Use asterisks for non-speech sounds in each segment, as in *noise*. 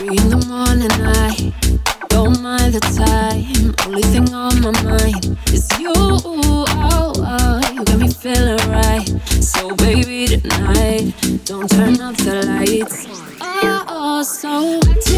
Three in the morning, I don't mind the time. Only thing on my mind is you. Oh, oh, you got me feeling right. So, baby, tonight, don't turn off the lights. Oh, oh so.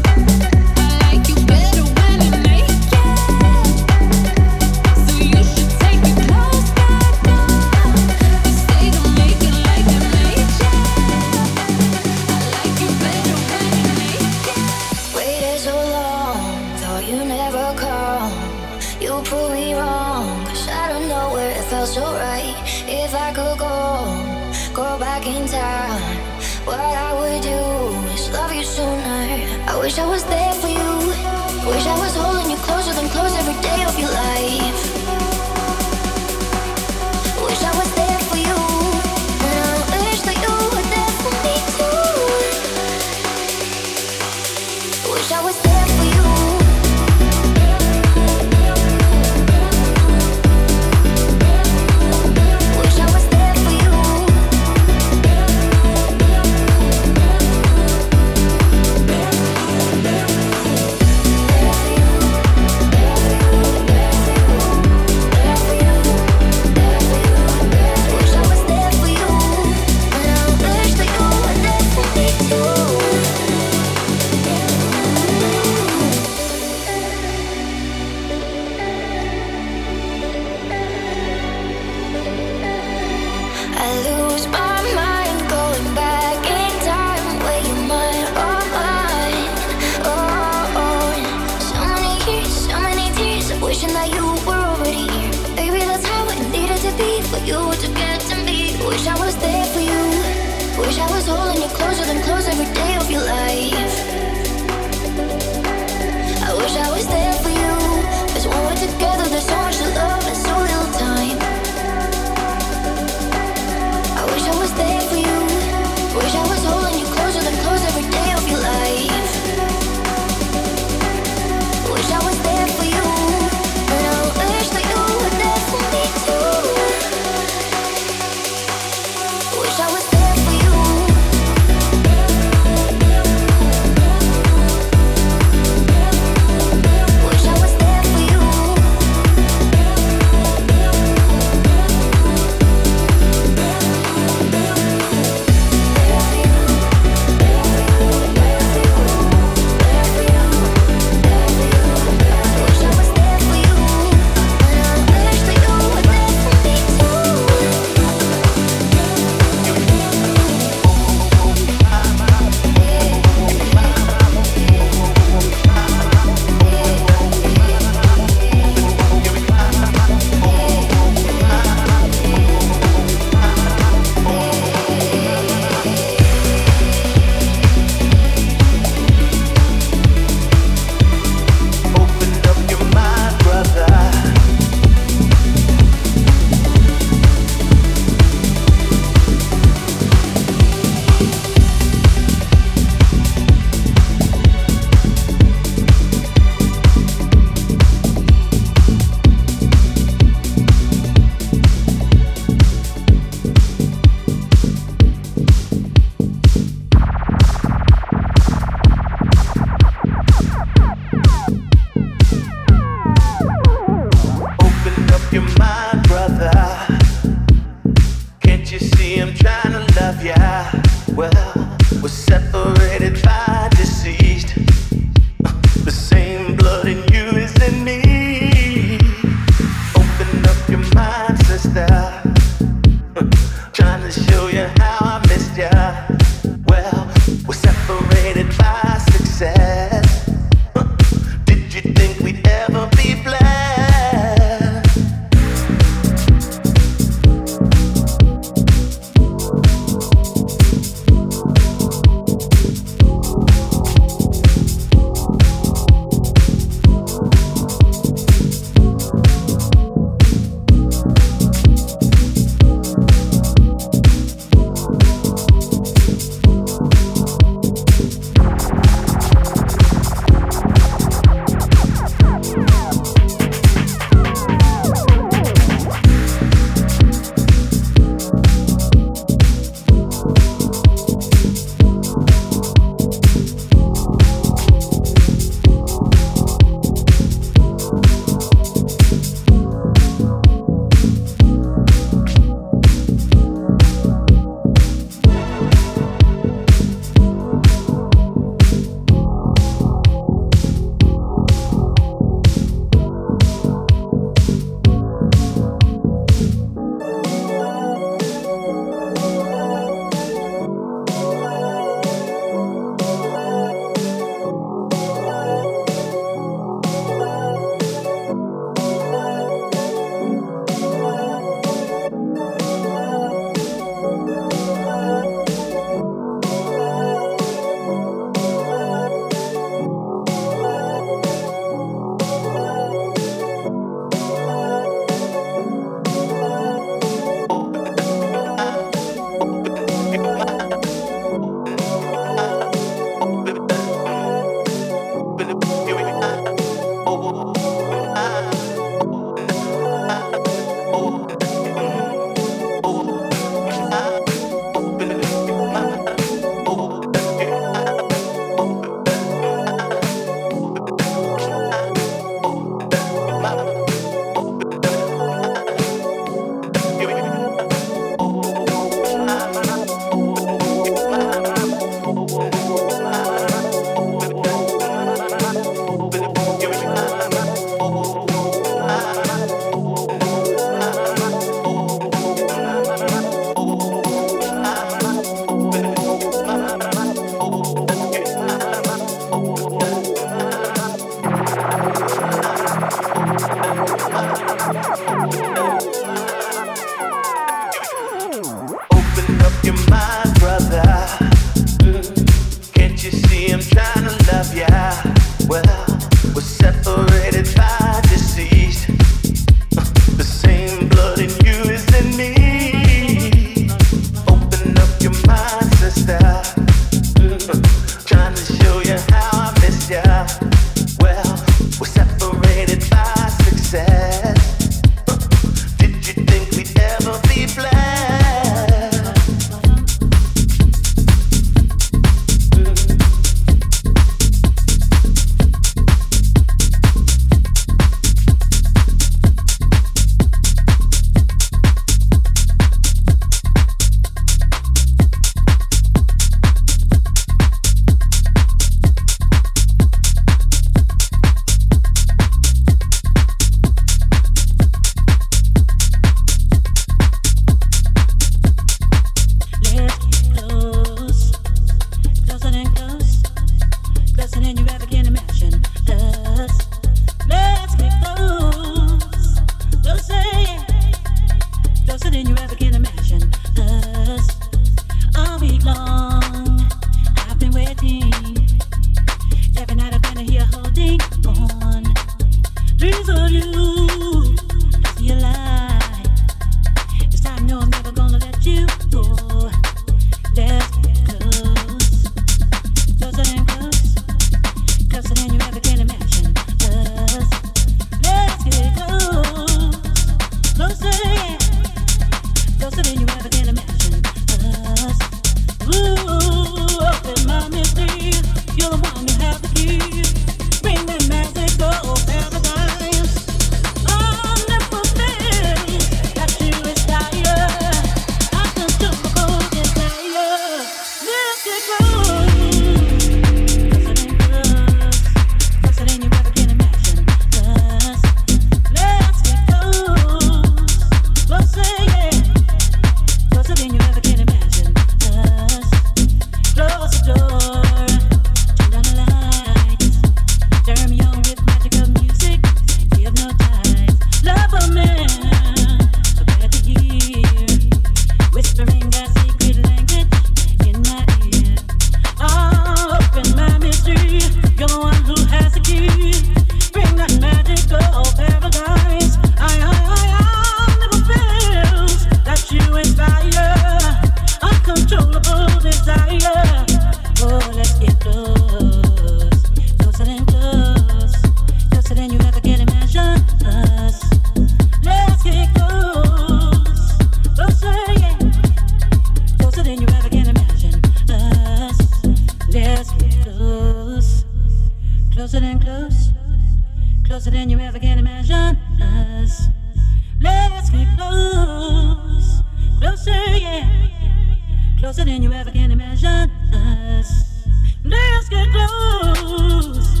Closer than you ever can imagine us. Let's get close,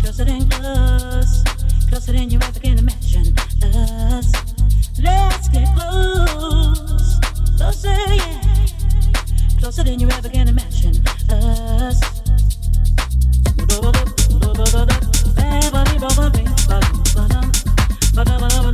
closer than close, closer than you ever can imagine us. Let's get close, closer, yeah, closer than you ever can imagine us. on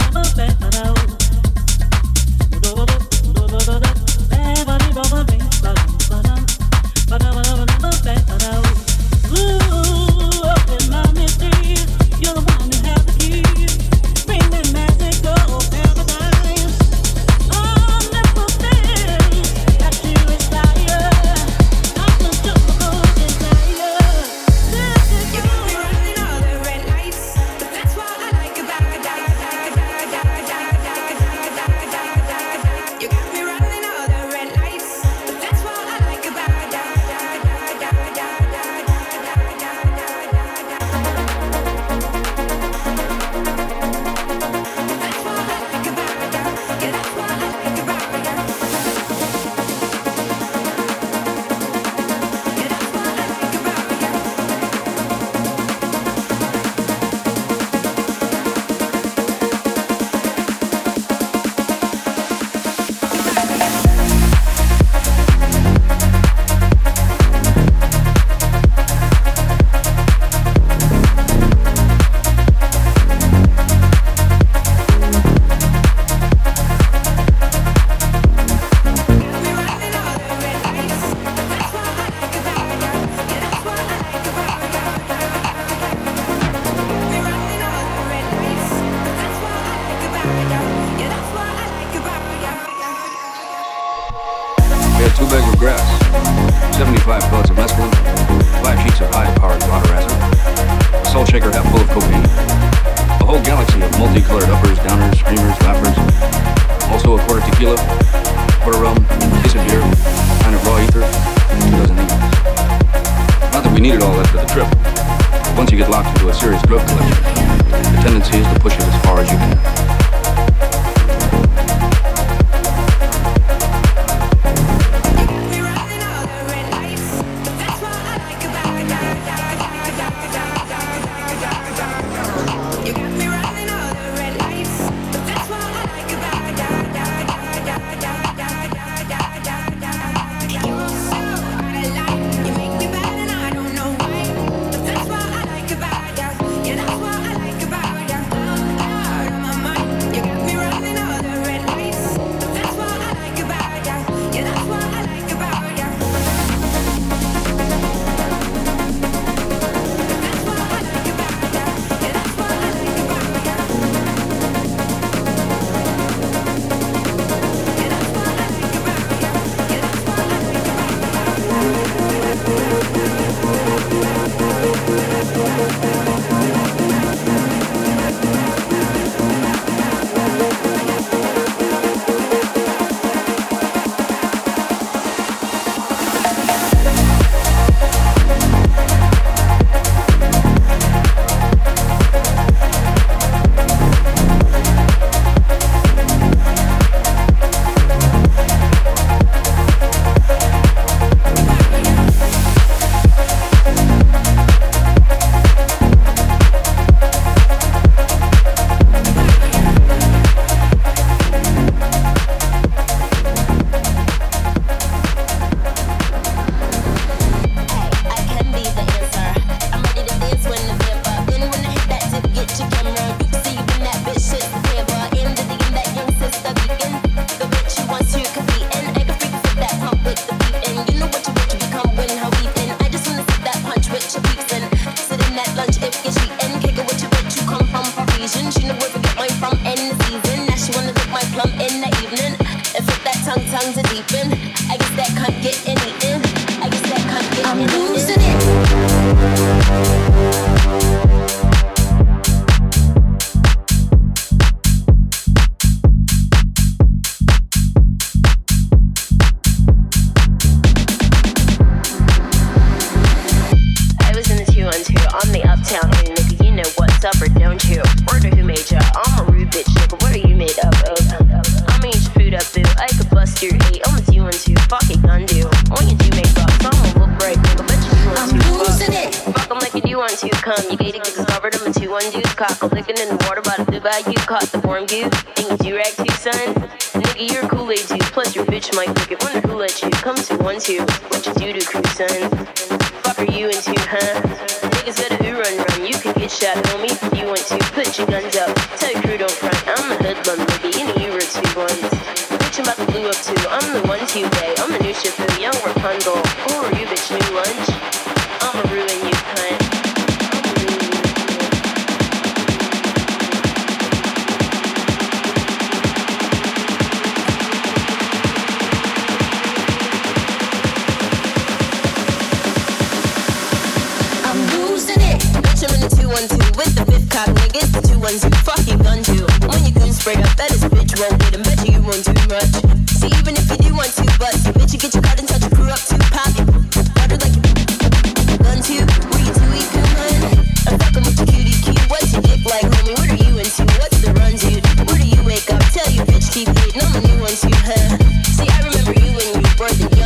juice. Licking in the water by the blue you Caught the warm goose. Think you rag two son. Nigga, you're Kool-Aid juice. Plus your bitch might lick it. Wonder who let you come to one two. What you do to crew, son? Fuck are you into, huh? Niggas better who run run. You could get shot, homie. If you want to, put your guns up. Tell your crew don't front. I'm a hoodlum. You know you were two ones. Bitch, I'm about to blue up too. I'm the one two day. I'm the new ship, young Rapunzel. Who are you, bitch? New lunch? Ones you fucking gun to. When you gun spray up, that is bitch won't get him. Bet you, you won't do much. See, even if you do want to, but bitch, you get your card and touch your crew up too. Pop it. Water like you gun to. Where you two eat come on? I'm fucking with your cutie cute. What's your dick like, homie? What are you into? What's the run, dude? Where do you wake up? Tell you bitch keep hating. I'm new one too, huh? See, I remember you when you were the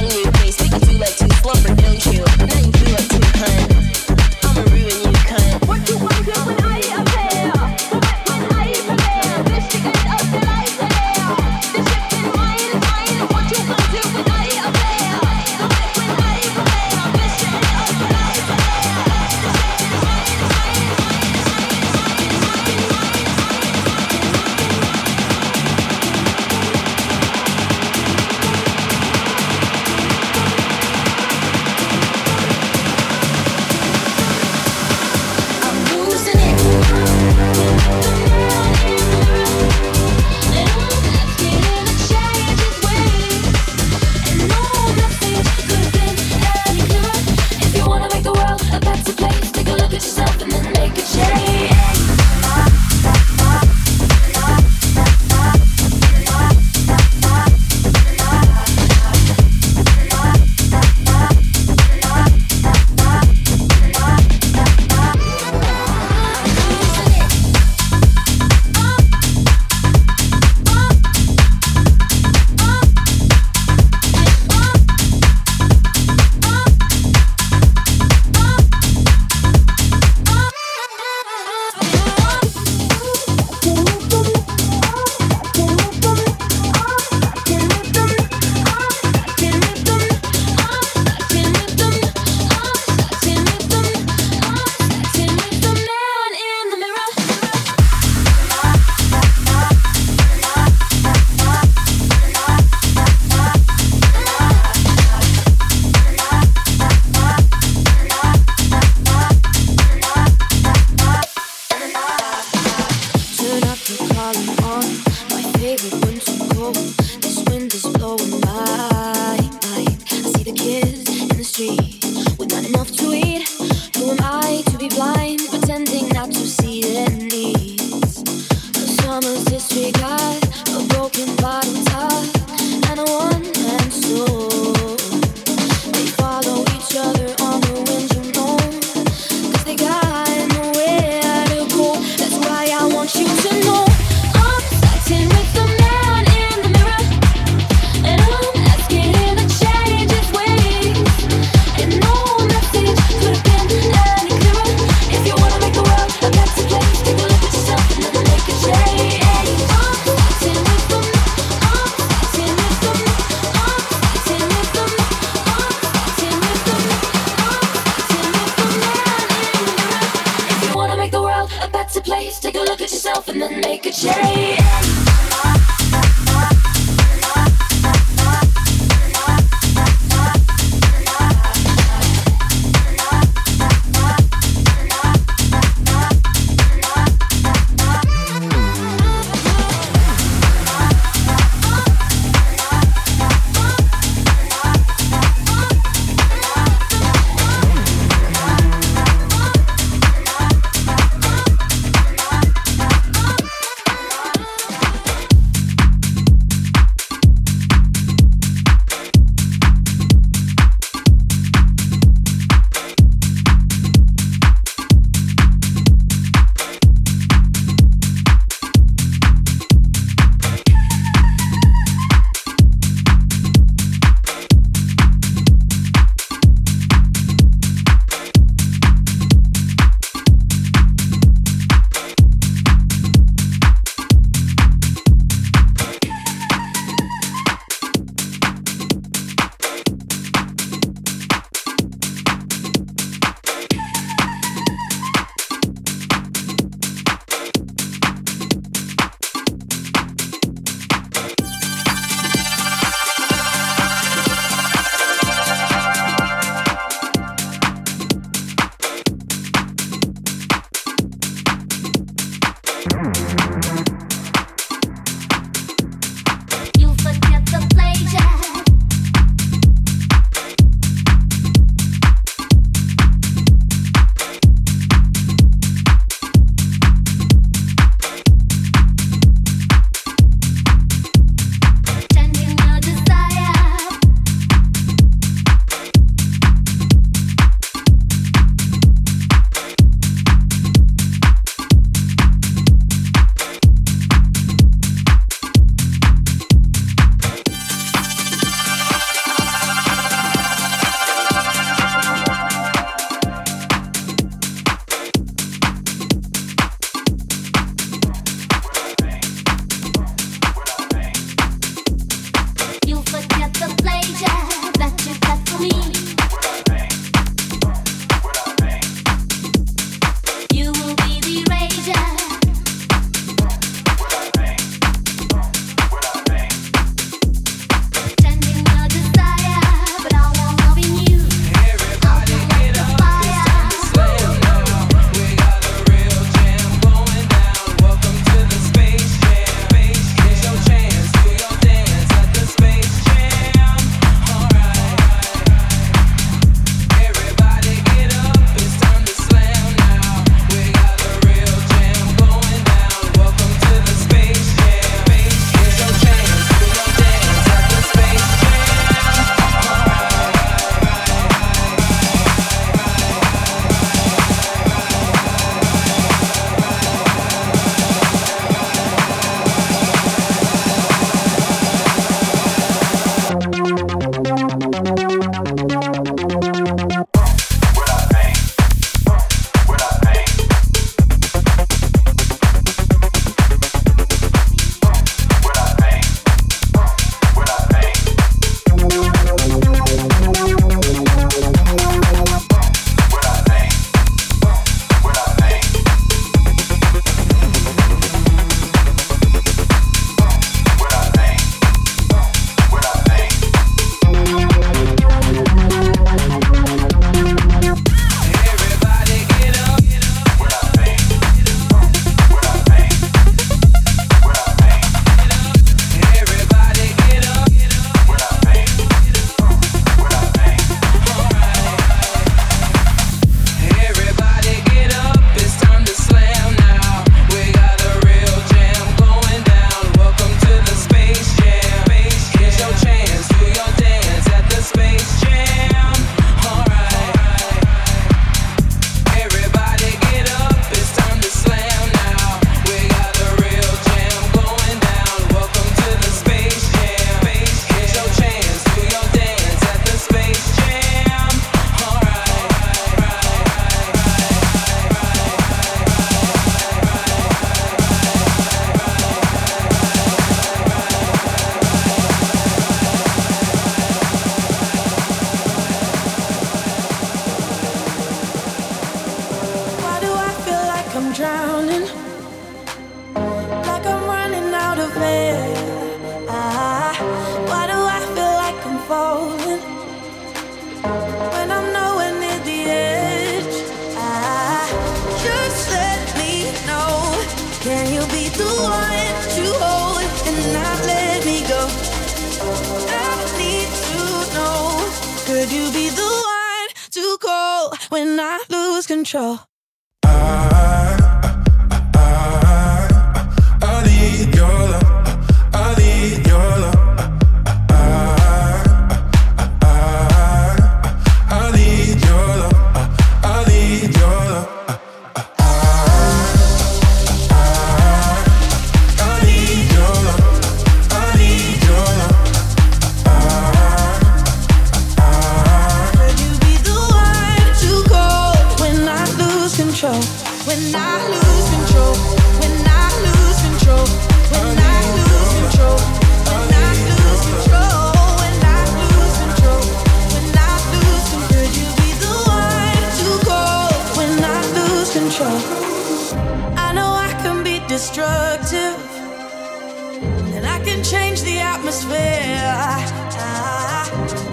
change the atmosphere.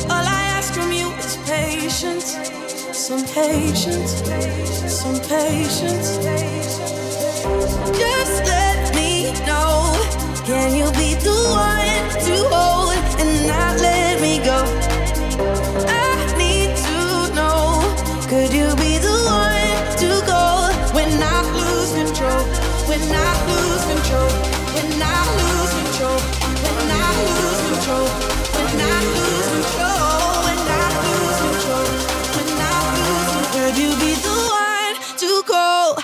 All I ask from you is patience, some patience, some patience. Just let me know. Can you be the one to hold and not let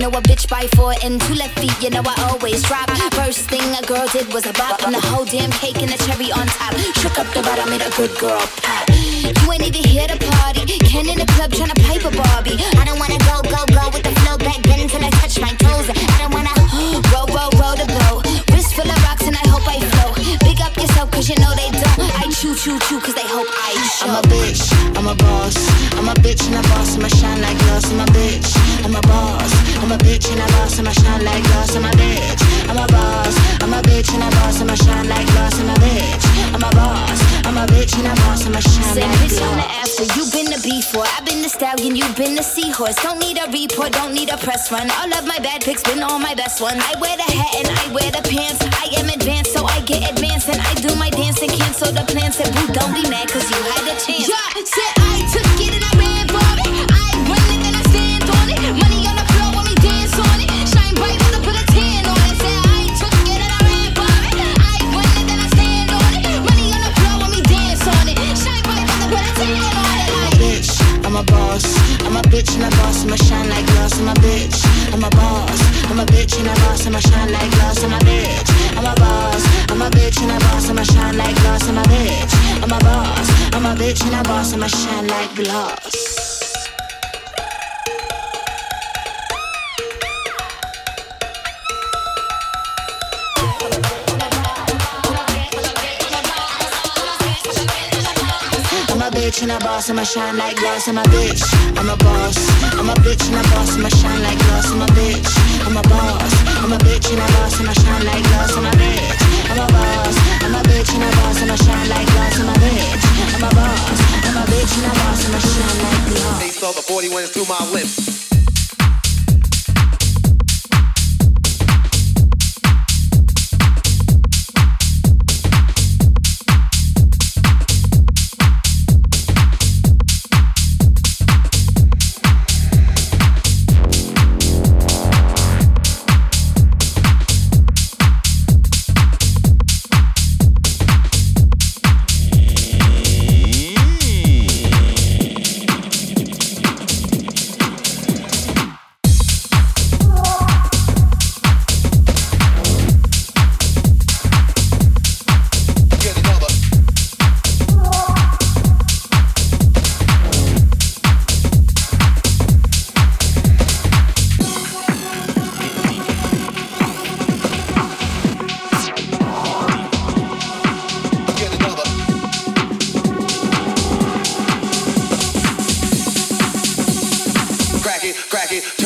Know a bitch by four. And two left feet, you know I always drop. First thing a girl did was a bop. And the whole damn cake and the cherry on top. Shook up the bottom, made a good girl pop. You ain't even here to party. Ken in the club trying to pipe a Barbie. I don't wanna go, go, go with the flow back then until I touch my toes. I don't wanna *gasps* roll, roll, roll the boat. Wrist full of rocks and I hope I flow. Big up yourself cause you know they don't. I choo choo choo cause they hope I show. I'm a bitch, I'm a boss. I'm a bitch and a boss, I'ma shine like glass. I'm a bitch, I'm a boss. I'm a bitch and a boss, and I'ma shine like glass. I'm a bitch, I'm a boss. I'm a bitch and a boss, and I'ma shine like glass. I'm a bitch, I'm a boss. I'm a bitch and a boss, and I'ma shine Say like bitch on the glass. after, you been the before. I've been the stallion, you've been the seahorse. Don't need a report, don't need a press run. All of my bad pics been all my best ones. I wear the hat and I wear the pants. I am advanced, so I get advanced. And I do my dance and cancel the plans. Said, boo, don't be mad, cause you had a chance. Yeah, a I'ma shine like glass. I'm a bitch, I'm a boss. I'm a bitch and a boss, I'ma shine like glass. I'm a bitch, I'm a boss. I'm a bitch and a boss, I'ma shine like glass. I'm a bitch and a boss, I'ma shine like glass. I'm a bitch, I'm a boss. I'm a bitch and a boss, I'ma shine like glass. I'm a bitch, I'm a boss. I'm a bitch and a boss, I'ma shine like glass. I'm a bitch, I'm a boss. I'm a bitch and a boss, I'ma shine like glass. I'm a bitch, I'm a boss. I'm a bitch and a boss, I'ma shine like glass. They saw the 40 went through my lips.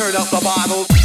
Turn up the bottle.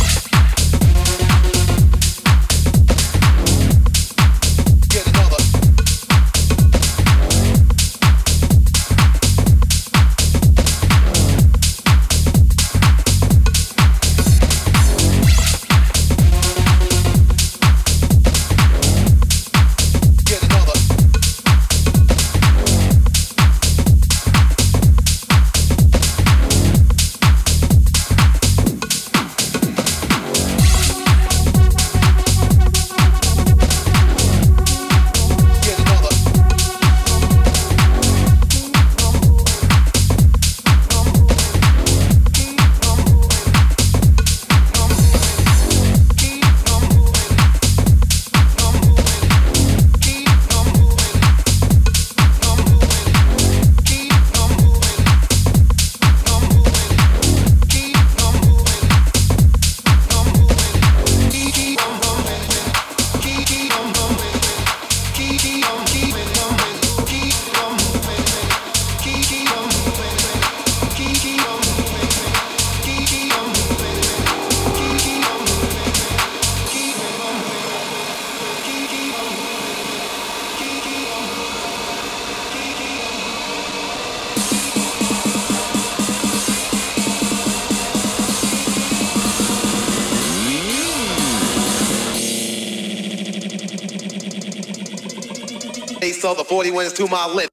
Saw the 40 wins through my lips.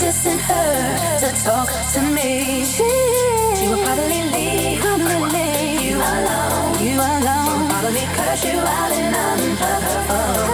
Dissing her to talk to me, she would probably leave, probably leave you alone, you alone, probably curse you out and unplug her. phone.